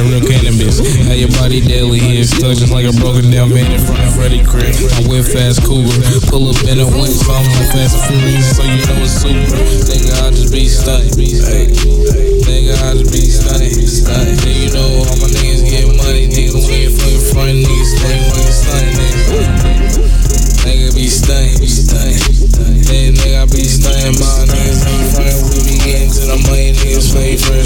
a real cannabis. Now your body daily here, stuck just like a broken down man in front of Freddy Krueger. I whip fast cougar, pull up in a whip, I'm on fast and furious, so you know it's super. Nigga, I just be stunning. Hey, nigga, I just be stunning. Stunning. Nigga, you know all my niggas get money, nigga. We ain't fucking front, nigga. Stay fucking stunning, nigga. Nigga be stunning, be stunning. Hey nigga, I be stunning. My niggas ain't fucking We be getting to the money, niggas play friend.